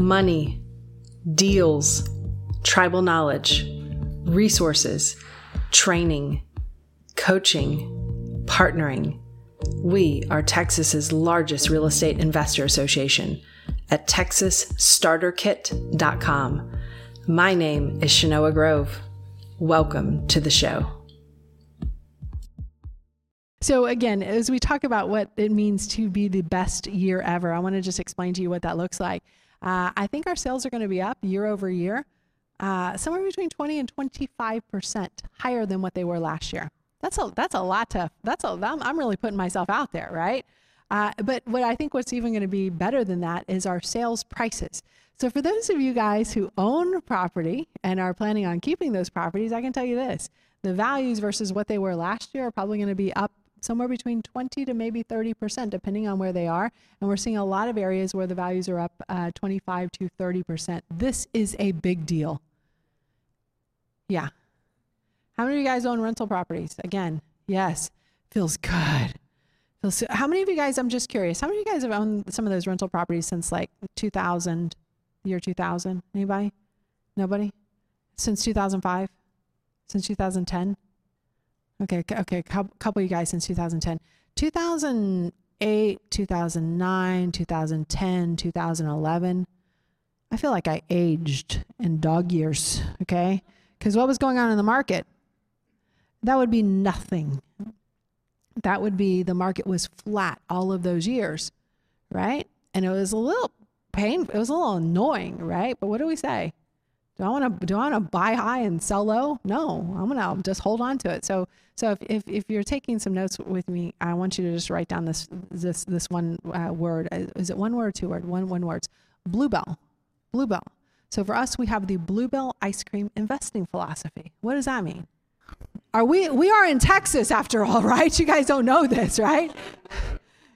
money, deals, tribal knowledge, resources, training, coaching, partnering. We are Texas's largest real estate investor association at texasstarterkit.com. My name is Shanoa Grove. Welcome to the show. So, again, as we talk about what it means to be the best year ever, I want to just explain to you what that looks like. Uh, I think our sales are going to be up year over year, uh, somewhere between 20 and 25 percent higher than what they were last year. That's a that's a lot to that's a I'm, really putting myself out there, right? Uh, but what I think what's even going to be better than that is our sales prices. So for those of you guys who own property and are planning on keeping those properties, I can tell you this: the values versus what they were last year are probably going to be up somewhere between 20 to maybe 30%, depending on where they are. And we're seeing a lot of areas where the values are up uh, 25 to 30%. This is a big deal. Yeah. How many of you guys own rental properties? Again, yes. Feels good. Feels, how many of you guys, I'm just curious, how many of you guys have owned some of those rental properties since like 2000, year 2000? Anybody? Nobody? Since 2005? Since 2010? Okay, okay, couple of you guys since 2010. 2008, 2009, 2010, 2011. I feel like I aged in dog years, okay? Because what was going on in the market? That would be nothing. That would be the market was flat all of those years, right? And it was a little painful. It was a little annoying, right? But what do we say? Do I want to do I want to buy high and sell low? No, I'm gonna just hold on to it. So so if, if, if you're taking some notes with me, I want you to just write down this this this one uh, word. Uh, is it one word or two word? One one words. Bluebell, bluebell. So for us, we have the bluebell ice cream investing philosophy. What does that mean? Are we we are in Texas after all, right? You guys don't know this, right?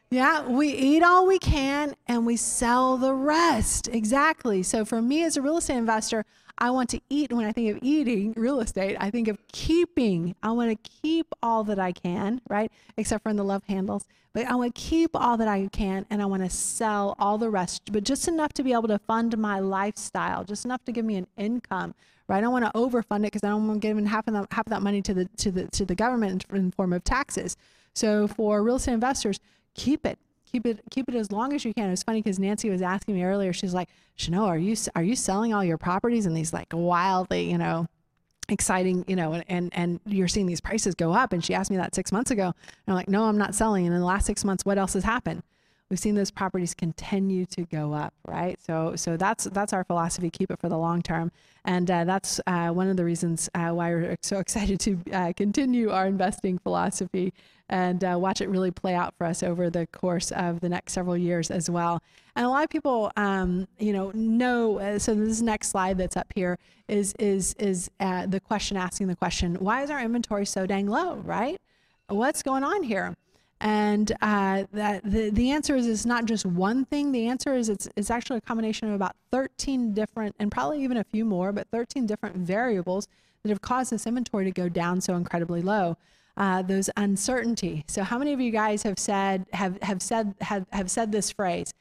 Yeah, we eat all we can and we sell the rest. Exactly. So for me as a real estate investor, I want to eat. When I think of eating real estate, I think of keeping. I want to keep all that I can, right? Except for in the love handles. But I want to keep all that I can and I want to sell all the rest, but just enough to be able to fund my lifestyle, just enough to give me an income, right? I don't want to overfund it because I don't want to give half of that, half of that money to the, to the, to the government in, in form of taxes. So for real estate investors, keep it keep it keep it as long as you can. It was funny because Nancy was asking me earlier. She's like, Chanel, are you are you selling all your properties in these like wildly, you know, exciting, you know, and, and and you're seeing these prices go up? And she asked me that six months ago. And I'm like, no, I'm not selling. And in the last six months, what else has happened? We've seen those properties continue to go up, right? So so that's that's our philosophy. Keep it for the long term, and uh, that's uh, one of the reasons uh, why we're so excited to uh, continue our investing philosophy and uh, watch it really play out for us over the course of the next several years as well. And a lot of people, um, you know, know. Uh, so this next slide that's up here is is is the question asking the question: Why is our inventory so dang low? Right? What's going on here? And uh, that the, the answer is it's not just one thing. The answer is it's, it's actually a combination of about 13 different, and probably even a few more, but 13 different variables that have caused this inventory to go down so incredibly low uh, those uncertainty. So how many of you guys have said have have said have, have said this phrase?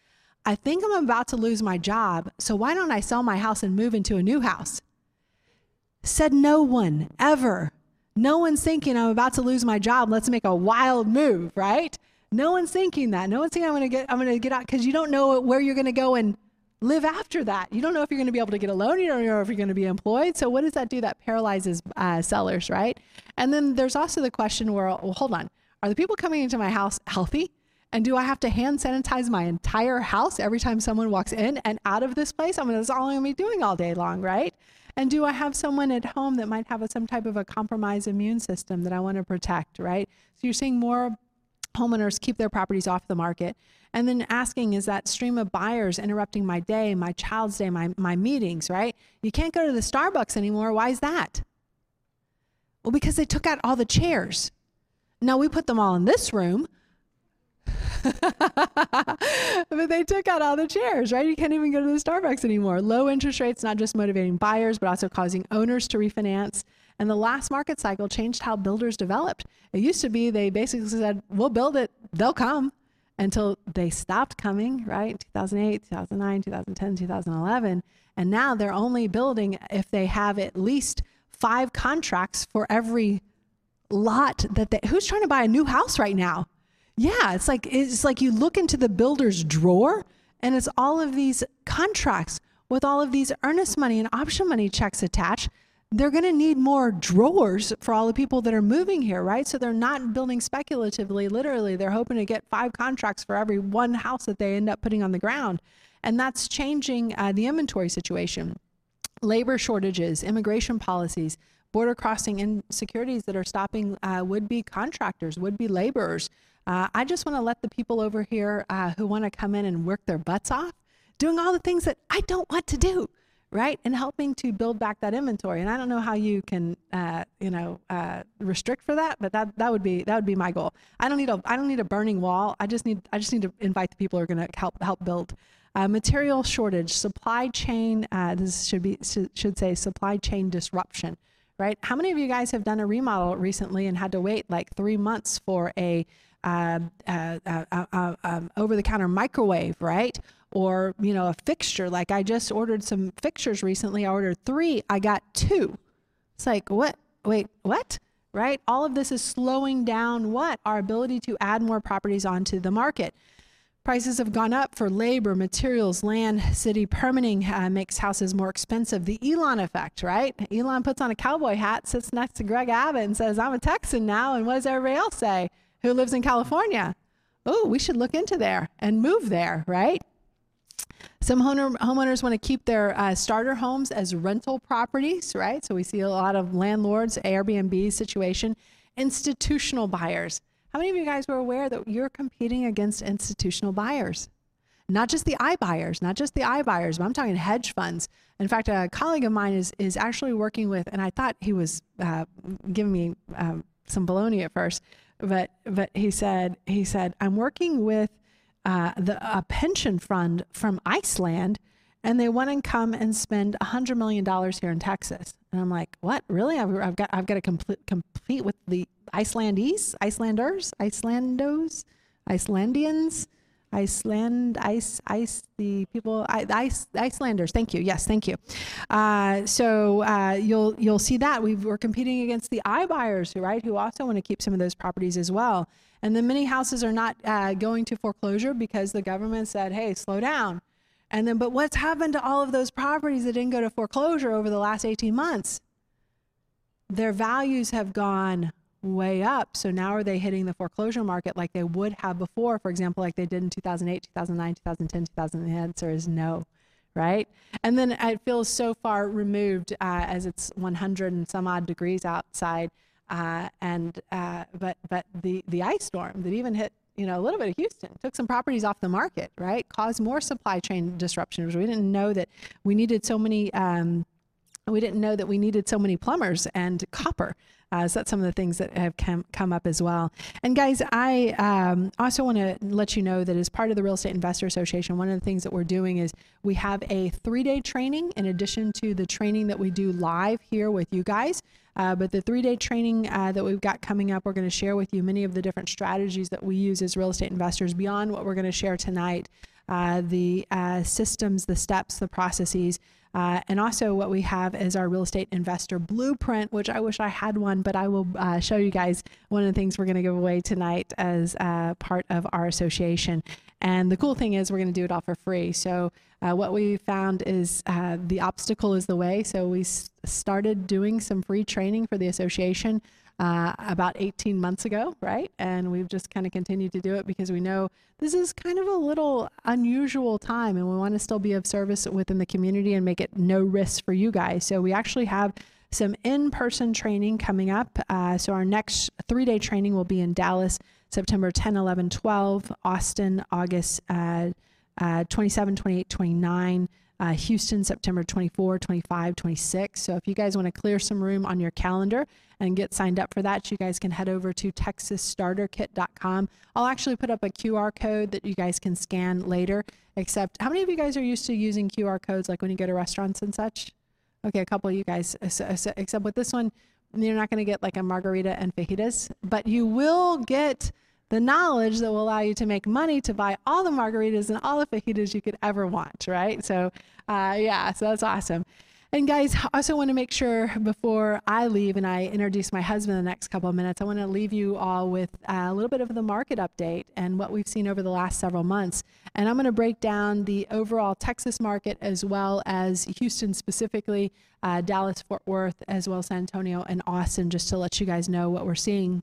I think I'm about to lose my job, so why don't I sell my house and move into a new house? Said no one ever. No one's thinking I'm about to lose my job. Let's make a wild move, right? No one's thinking that. No one's thinking I'm gonna get I'm gonna get out because you don't know where you're gonna go and live after that. You don't know if you're going to be able to get a loan. You don't know if you're going to be employed. So what does that do? That paralyzes uh, sellers, right? And then there's also the question where, well, hold on, are the people coming into my house healthy? And do I have to hand sanitize my entire house every time someone walks in and out of this place? I mean, that's all I'm going to be doing all day long, right? And do I have someone at home that might have a, some type of a compromised immune system that I want to protect, right? So you're seeing more homeowners keep their properties off the market. And then asking, is that stream of buyers interrupting my day, my child's day, my, my meetings, right? You can't go to the Starbucks anymore. Why is that? Well, because they took out all the chairs. Now we put them all in this room. but they took out all the chairs, right? You can't even go to the Starbucks anymore. Low interest rates not just motivating buyers, but also causing owners to refinance. And the last market cycle changed how builders developed. It used to be they basically said, "We'll build it, they'll come." until they stopped coming, right? 2008, 2009, 2010, 2011. And now they're only building if they have at least five contracts for every lot that they, who's trying to buy a new house right now? Yeah, it's like it's like you look into the builder's drawer and it's all of these contracts with all of these earnest money and option money checks attached. They're going to need more drawers for all the people that are moving here, right? So they're not building speculatively, literally. They're hoping to get five contracts for every one house that they end up putting on the ground. And that's changing uh, the inventory situation. Labor shortages, immigration policies, border crossing insecurities that are stopping uh, would be contractors, would be laborers. Uh, I just want to let the people over here uh, who want to come in and work their butts off, doing all the things that I don't want to do, right? And helping to build back that inventory. And I don't know how you can, uh, you know, uh, restrict for that, but that that would be that would be my goal. I don't need a I don't need a burning wall. I just need I just need to invite the people who are going to help help build. Uh, material shortage, supply chain. Uh, this should be should say supply chain disruption right? How many of you guys have done a remodel recently and had to wait like three months for a uh, uh, uh, um, over-the-counter microwave, right? Or you know, a fixture. Like I just ordered some fixtures recently. I ordered three. I got two. It's like what? Wait, what? Right? All of this is slowing down what our ability to add more properties onto the market. Prices have gone up for labor, materials, land, city permitting uh, makes houses more expensive. The Elon effect, right? Elon puts on a cowboy hat, sits next to Greg Abbott, and says, I'm a Texan now. And what does everybody else say who lives in California? Oh, we should look into there and move there, right? Some homeowners want to keep their uh, starter homes as rental properties, right? So we see a lot of landlords, Airbnb situation, institutional buyers how many of you guys were aware that you're competing against institutional buyers? Not just the iBuyers, not just the iBuyers, but I'm talking hedge funds. In fact, a colleague of mine is is actually working with, and I thought he was uh, giving me um, some baloney at first, but but he said he said I'm working with uh, the a pension fund from Iceland, and they want to come and spend a hundred million dollars here in Texas. And I'm like, what? Really? I've, I've got I've got to complete compete with the Icelandese, Icelanders, Icelandos, Icelandians, Iceland, ice, ice, the people, ice, Icelanders. Thank you. Yes, thank you. Uh, so uh, you'll you'll see that we are competing against the iBuyers, right, who also want to keep some of those properties as well. And then many houses are not uh, going to foreclosure because the government said, "Hey, slow down." And then, but what's happened to all of those properties that didn't go to foreclosure over the last 18 months? Their values have gone way up. So now are they hitting the foreclosure market like they would have before, for example, like they did in 2008, 2009, 2010, 2000? The answer is no, right? And then it feels so far removed uh, as it's 100 and some odd degrees outside. Uh, and uh, but but the the ice storm that even hit you know a little bit of Houston took some properties off the market, right? Caused more supply chain disruptions. We didn't know that we needed so many. Um, we didn't know that we needed so many plumbers and copper. Uh, so that's some of the things that have come, come up as well. And guys, I um, also want to let you know that as part of the Real Estate Investor Association, one of the things that we're doing is we have a three day training in addition to the training that we do live here with you guys. Uh, but the three day training uh, that we've got coming up, we're going to share with you many of the different strategies that we use as real estate investors beyond what we're going to share tonight. Uh, the uh, systems, the steps, the processes uh, and also, what we have is our real estate investor blueprint, which I wish I had one, but I will uh, show you guys one of the things we're going to give away tonight as part of our association. And the cool thing is, we're going to do it all for free. So, uh, what we found is uh, the obstacle is the way. So, we s- started doing some free training for the association uh, about 18 months ago, right? And we've just kind of continued to do it because we know this is kind of a little unusual time and we want to still be of service within the community and make it no risk for you guys. So we actually have some in person training coming up. Uh, so our next three day training will be in Dallas, September 10, 11, 12, Austin, August uh, uh, 27, 28, 29 uh, Houston, September 24, 25, 26. So if you guys want to clear some room on your calendar and get signed up for that, you guys can head over to texasstarterkit.com. I'll actually put up a QR code that you guys can scan later. Except, how many of you guys are used to using QR codes like when you go to restaurants and such? Okay, a couple of you guys. Except with this one, you're not going to get like a margarita and fajitas, but you will get the knowledge that will allow you to make money to buy all the margaritas and all the fajitas you could ever want, right? So, uh, yeah, so that's awesome. And guys, I also want to make sure before I leave and I introduce my husband in the next couple of minutes, I want to leave you all with a little bit of the market update and what we've seen over the last several months. And I'm going to break down the overall Texas market as well as Houston specifically, uh, Dallas, Fort Worth, as well as San Antonio and Austin, just to let you guys know what we're seeing.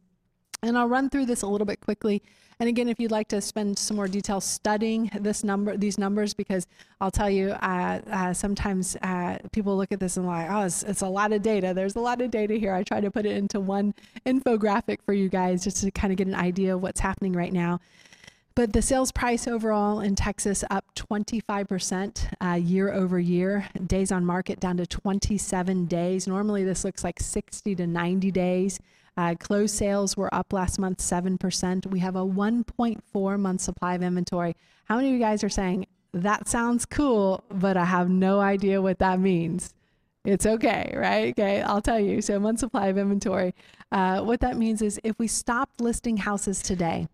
And I'll run through this a little bit quickly. And again, if you'd like to spend some more detail studying this number, these numbers, because I'll tell you, uh, uh, sometimes uh, people look at this and like, oh, it's, it's, a lot of data. There's a lot of data here. I try to put it into one infographic for you guys just to kind of get an idea of what's happening right now. But the sales price overall in Texas up 25% uh, year over year. Days on market down to 27 days. Normally, this looks like 60 to 90 days. Uh, closed sales were up last month 7%. We have a 1.4 month supply of inventory. How many of you guys are saying, that sounds cool, but I have no idea what that means? It's okay, right? Okay, I'll tell you. So, month supply of inventory. Uh, what that means is if we stopped listing houses today,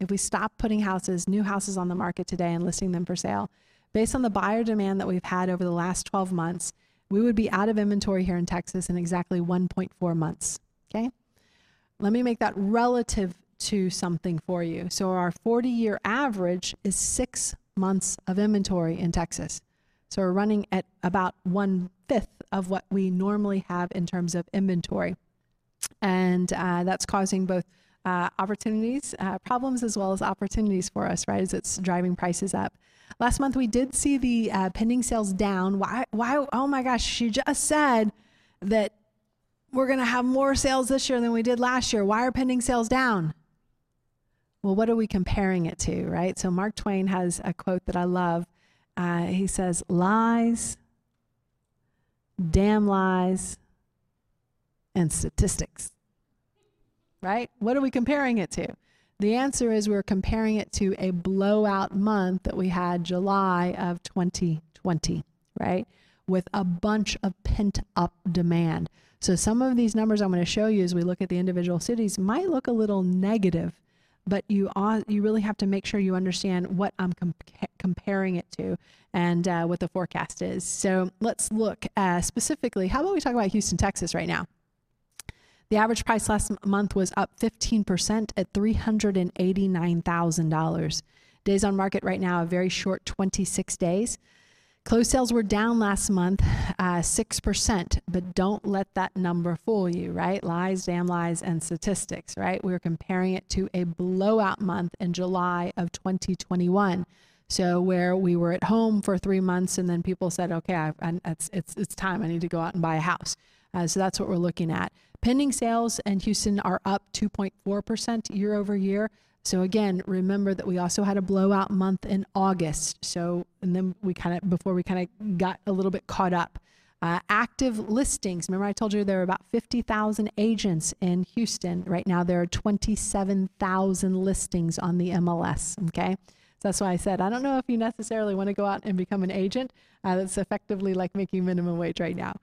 if we stop putting houses, new houses on the market today and listing them for sale, based on the buyer demand that we've had over the last 12 months, we would be out of inventory here in Texas in exactly 1.4 months. Okay. Let me make that relative to something for you. So our 40 year average is six months of inventory in Texas. So we're running at about one fifth of what we normally have in terms of inventory. And uh, that's causing both uh, opportunities, uh, problems, as well as opportunities for us, right? As it's driving prices up. Last month we did see the uh, pending sales down. Why? Why? Oh my gosh! She just said that we're going to have more sales this year than we did last year. Why are pending sales down? Well, what are we comparing it to, right? So Mark Twain has a quote that I love. Uh, he says, lies, damn lies, and statistics, right? What are we comparing it to? The answer is we're comparing it to a blowout month that we had July of 2020, right? With a bunch of pent up demand. So some of these numbers I'm going to show you as we look at the individual cities might look a little negative, but you you really have to make sure you understand what I'm comparing it to and uh, what the forecast is. So let's look uh, specifically. How about we talk about Houston, Texas right now? The average price last month was up 15% at $389,000. Days on market right now, a very short 26 days. Closed sales were down last month, uh, 6%, but don't let that number fool you, right? Lies, damn lies, and statistics, right? We are comparing it to a blowout month in July of 2021. So where we were at home for three months, and then people said, "Okay, I, I, it's it's it's time. I need to go out and buy a house." Uh, so that's what we're looking at. Pending sales in Houston are up 2.4 percent year over year. So again, remember that we also had a blowout month in August. So, and then we kind of, before we kind of got a little bit caught up. Uh, active listings. Remember, I told you there are about 50,000 agents in Houston. Right now, there are 27,000 listings on the MLS. Okay. So that's why I said, I don't know if you necessarily want to go out and become an agent. Uh, that's effectively like making minimum wage right now.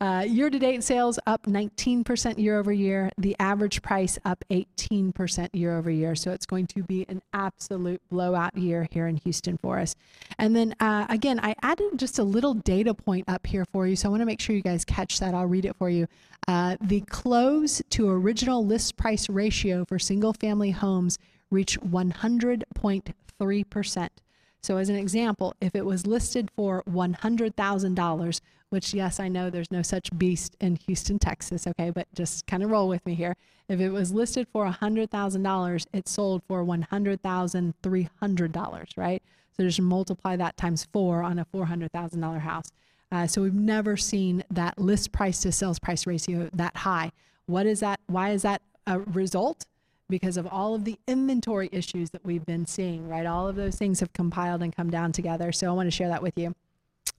Uh, year to date sales up 19% year over year. The average price up 18% year over year. So it's going to be an absolute blowout year here in Houston for us. And then uh, again, I added just a little data point up here for you. So I want to make sure you guys catch that. I'll read it for you. Uh, the close to original list price ratio for single family homes reached 100.3%. So, as an example, if it was listed for $100,000, which, yes, I know there's no such beast in Houston, Texas, okay, but just kind of roll with me here. If it was listed for $100,000, it sold for $100,300, right? So just multiply that times four on a $400,000 house. Uh, so we've never seen that list price to sales price ratio that high. What is that? Why is that a result? Because of all of the inventory issues that we've been seeing, right? All of those things have compiled and come down together. So I want to share that with you.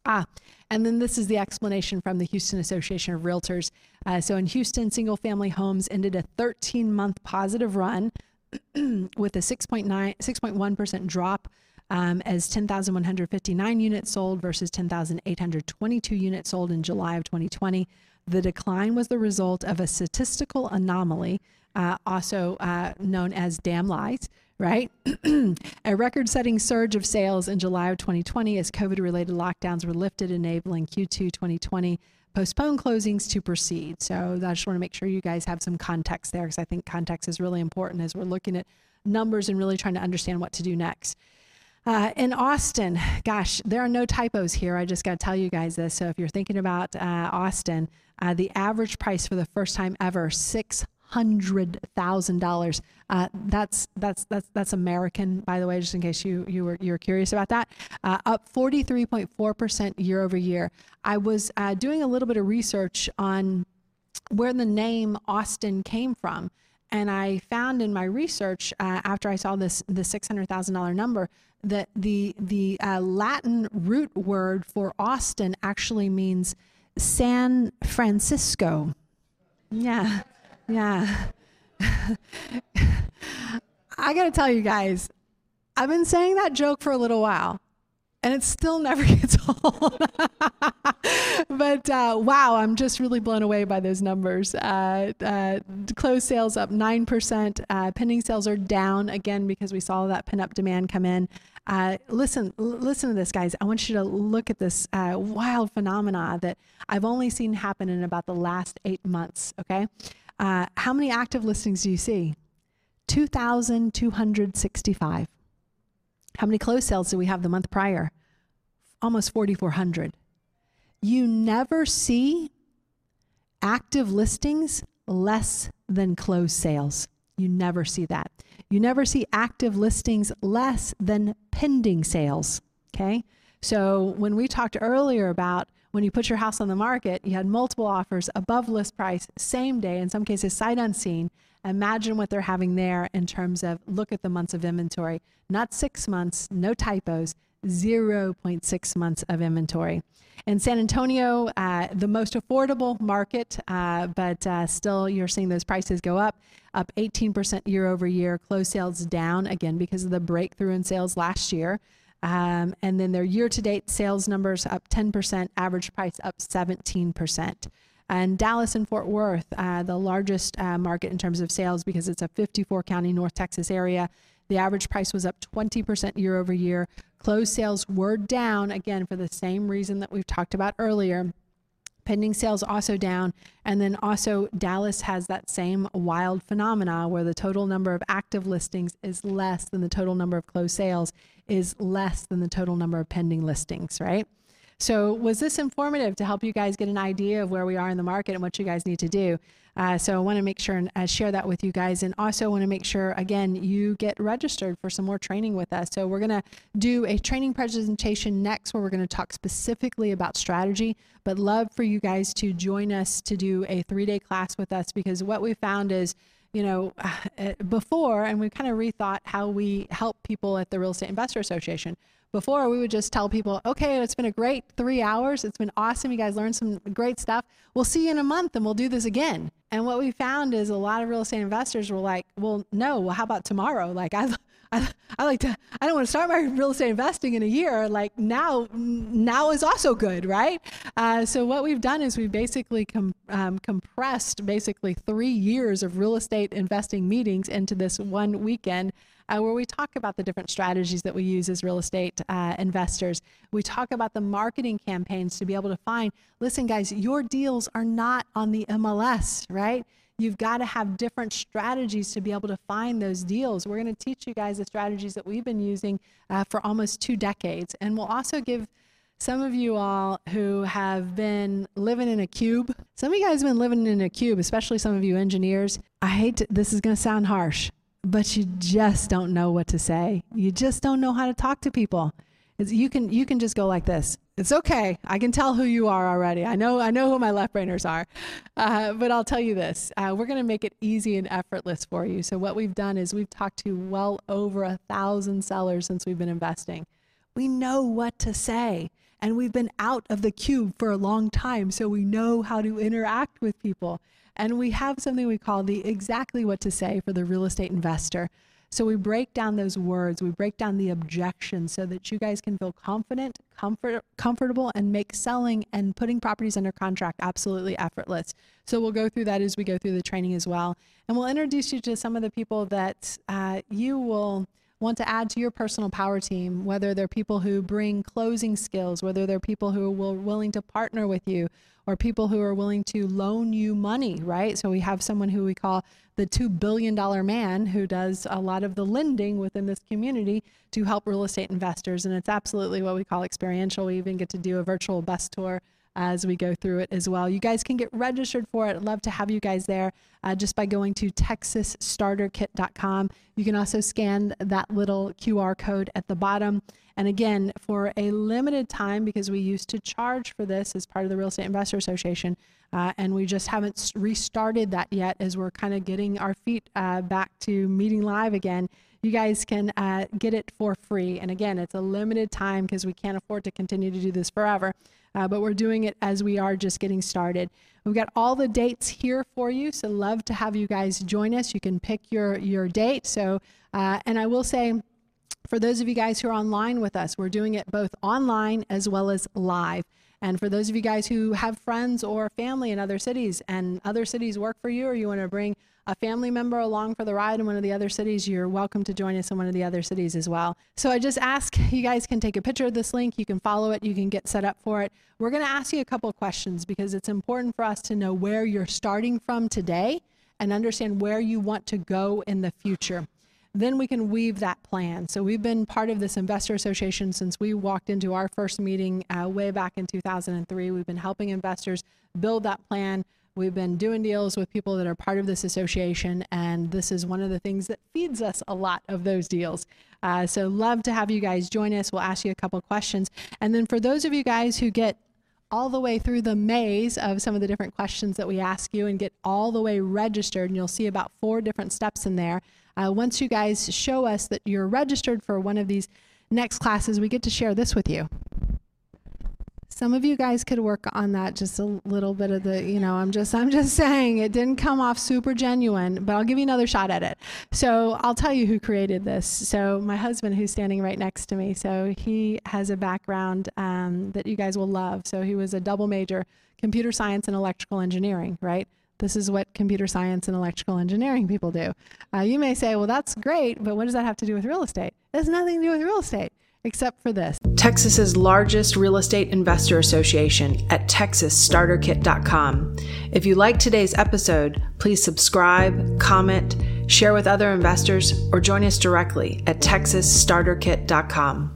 Ah, and then this is the explanation from the Houston Association of Realtors. Uh, so in Houston, single family homes ended a 13 month positive run with a 6.9, 6.1% drop um, as 10,159 units sold versus 10,822 units sold in July of 2020. The decline was the result of a statistical anomaly, uh, also uh, known as damn lies, right? a record setting surge of sales in July of 2020 as COVID related lockdowns were lifted, enabling Q2 2020 postpone closings to proceed. So I just want to make sure you guys have some context there because I think context is really important as we're looking at numbers and really trying to understand what to do next. Uh, in Austin, gosh, there are no typos here. I just got to tell you guys this. So if you're thinking about uh, Austin, uh, the average price for the first time ever, six hundred thousand uh, dollars. That's that's that's that's American, by the way, just in case you you were you're curious about that. Uh, up forty three point four percent year over year. I was uh, doing a little bit of research on where the name Austin came from. And I found in my research uh, after I saw this the six hundred thousand dollar number that the the uh, Latin root word for Austin actually means San Francisco. Yeah, yeah. I got to tell you guys, I've been saying that joke for a little while and it still never gets old. but uh, wow, I'm just really blown away by those numbers. Uh, uh, closed sales up 9%. Uh, pending sales are down again because we saw that pin up demand come in. Uh, listen, listen to this, guys. I want you to look at this uh, wild phenomena that I've only seen happen in about the last eight months. Okay. how many active listings do you see? 2,265. How many closed sales do we have the month prior? Almost 4,400. You never see active listings less than closed sales. You never see that. You never see active listings less than pending sales. Okay. So when we talked earlier about when you put your house on the market, you had multiple offers above list price, same day, in some cases sight unseen. Imagine what they're having there in terms of look at the months of inventory, not six months, no typos, 0.6 months of inventory. In San Antonio, uh, the most affordable market, uh, but uh, still you're seeing those prices go up, up 18% year over year. Closed sales down again because of the breakthrough in sales last year. Um, and then their year to date sales numbers up 10%, average price up 17%. And Dallas and Fort Worth, uh, the largest uh, market in terms of sales because it's a 54 county North Texas area. The average price was up 20% year over year. Closed sales were down again for the same reason that we've talked about earlier. Pending sales also down. And then also, Dallas has that same wild phenomena where the total number of active listings is less than the total number of closed sales, is less than the total number of pending listings, right? So, was this informative to help you guys get an idea of where we are in the market and what you guys need to do? Uh, so, I want to make sure and uh, share that with you guys, and also want to make sure again you get registered for some more training with us. So, we're going to do a training presentation next where we're going to talk specifically about strategy, but love for you guys to join us to do a three day class with us because what we found is you know, eh, before, and we kind of rethought how we help people at the Real Estate Investor Association. Before, we would just tell people, okay, it's been a great three hours. It's been awesome. You guys learned some great stuff. We'll see you in a month and we'll do this again. And what we found is a lot of real estate investors were like, well, no, well, how about tomorrow? Like, I, I, I like to, I don't want to start my real estate investing in a year. Like now, now is also good, right? Uh, so what we've done is we basically com, um, compressed basically three years of real estate investing meetings into this one weekend uh, where we talk about the different strategies that we use as real estate uh, investors. We talk about the marketing campaigns to be able to find, listen, guys, your deals are not on the MLS, right? You've got to have different strategies to be able to find those deals. We're going to teach you guys the strategies that we've been using uh, for almost two decades. And we'll also give some of you all who have been living in a cube, some of you guys have been living in a cube, especially some of you engineers. I hate to, this is going to sound harsh, but you just don't know what to say. You just don't know how to talk to people. You can you can just go like this. It's okay. I can tell who you are already. I know I know who my left brainers are, uh, but I'll tell you this: uh, we're going to make it easy and effortless for you. So what we've done is we've talked to well over a thousand sellers since we've been investing. We know what to say, and we've been out of the cube for a long time, so we know how to interact with people. And we have something we call the exactly what to say for the real estate investor. So we break down those words, we break down the objections so that you guys can feel confident, comfort, comfortable, and make selling and putting properties under contract absolutely effortless. So we'll go through that as we go through the training as well. And we'll introduce you to some of the people that uh, you will want to add to your personal power team, whether they're people who bring closing skills, whether they're people who are willing to partner with you, or people who are willing to loan you money, right? So we have someone who we call the $2 billion man who does a lot of the lending within this community to help real estate investors. And it's absolutely what we call experiential. We even get to do a virtual bus tour as we go through it as well. You guys can get registered for it. I'd love to have you guys there uh, just by going to texasstarterkit.com. You can also scan that little QR code at the bottom. And again, for a limited time, because we used to charge for this as part of the Real Estate Investor Association, uh, and we just haven't restarted that yet as we're kind of getting our feet uh, back to meeting live again. You guys can uh, get it for free. And again, it's a limited time because we can't afford to continue to do this forever uh, but we're doing it as we are just getting started. We've got all the dates here for you, so love to have you guys join us. You can pick your your date. So, uh, and I will say, for those of you guys who are online with us, we're doing it both online as well as live. And for those of you guys who have friends or family in other cities and other cities work for you, or you want to bring a family member along for the ride in one of the other cities, you're welcome to join us in one of the other cities as well. So I just ask you guys can take a picture of this link, you can follow it, you can get set up for it. We're going to ask you a couple of questions because it's important for us to know where you're starting from today and understand where you want to go in the future then we can weave that plan. So we've been part of this investor association since we walked into our first meeting uh, way back in 2003. We've been helping investors build that plan. We've been doing deals with people that are part of this association, and this is one of the things that feeds us a lot of those deals. Uh, so, love to have you guys join us. We'll ask you a couple questions. And then, for those of you guys who get all the way through the maze of some of the different questions that we ask you and get all the way registered, and you'll see about four different steps in there. Uh, once you guys show us that you're registered for one of these next classes, we get to share this with you. Some of you guys could work on that just a little bit of the you know i'm just i'm just saying it didn't come off super genuine but i'll give you another shot at it. So i'll tell you who created this. So my husband who's standing right next to me. So he has a background um, that you guys will love. So he was a double major computer science and electrical engineering right this is what computer science and electrical engineering people do uh, you may say well that's great but what does that have to do with real estate it has nothing to do with real estate except for this. Texas's largest real estate investor association at texasstarterkit.com. If you like today's episode, please subscribe, comment, share with other investors, or join us directly at texasstarterkit.com.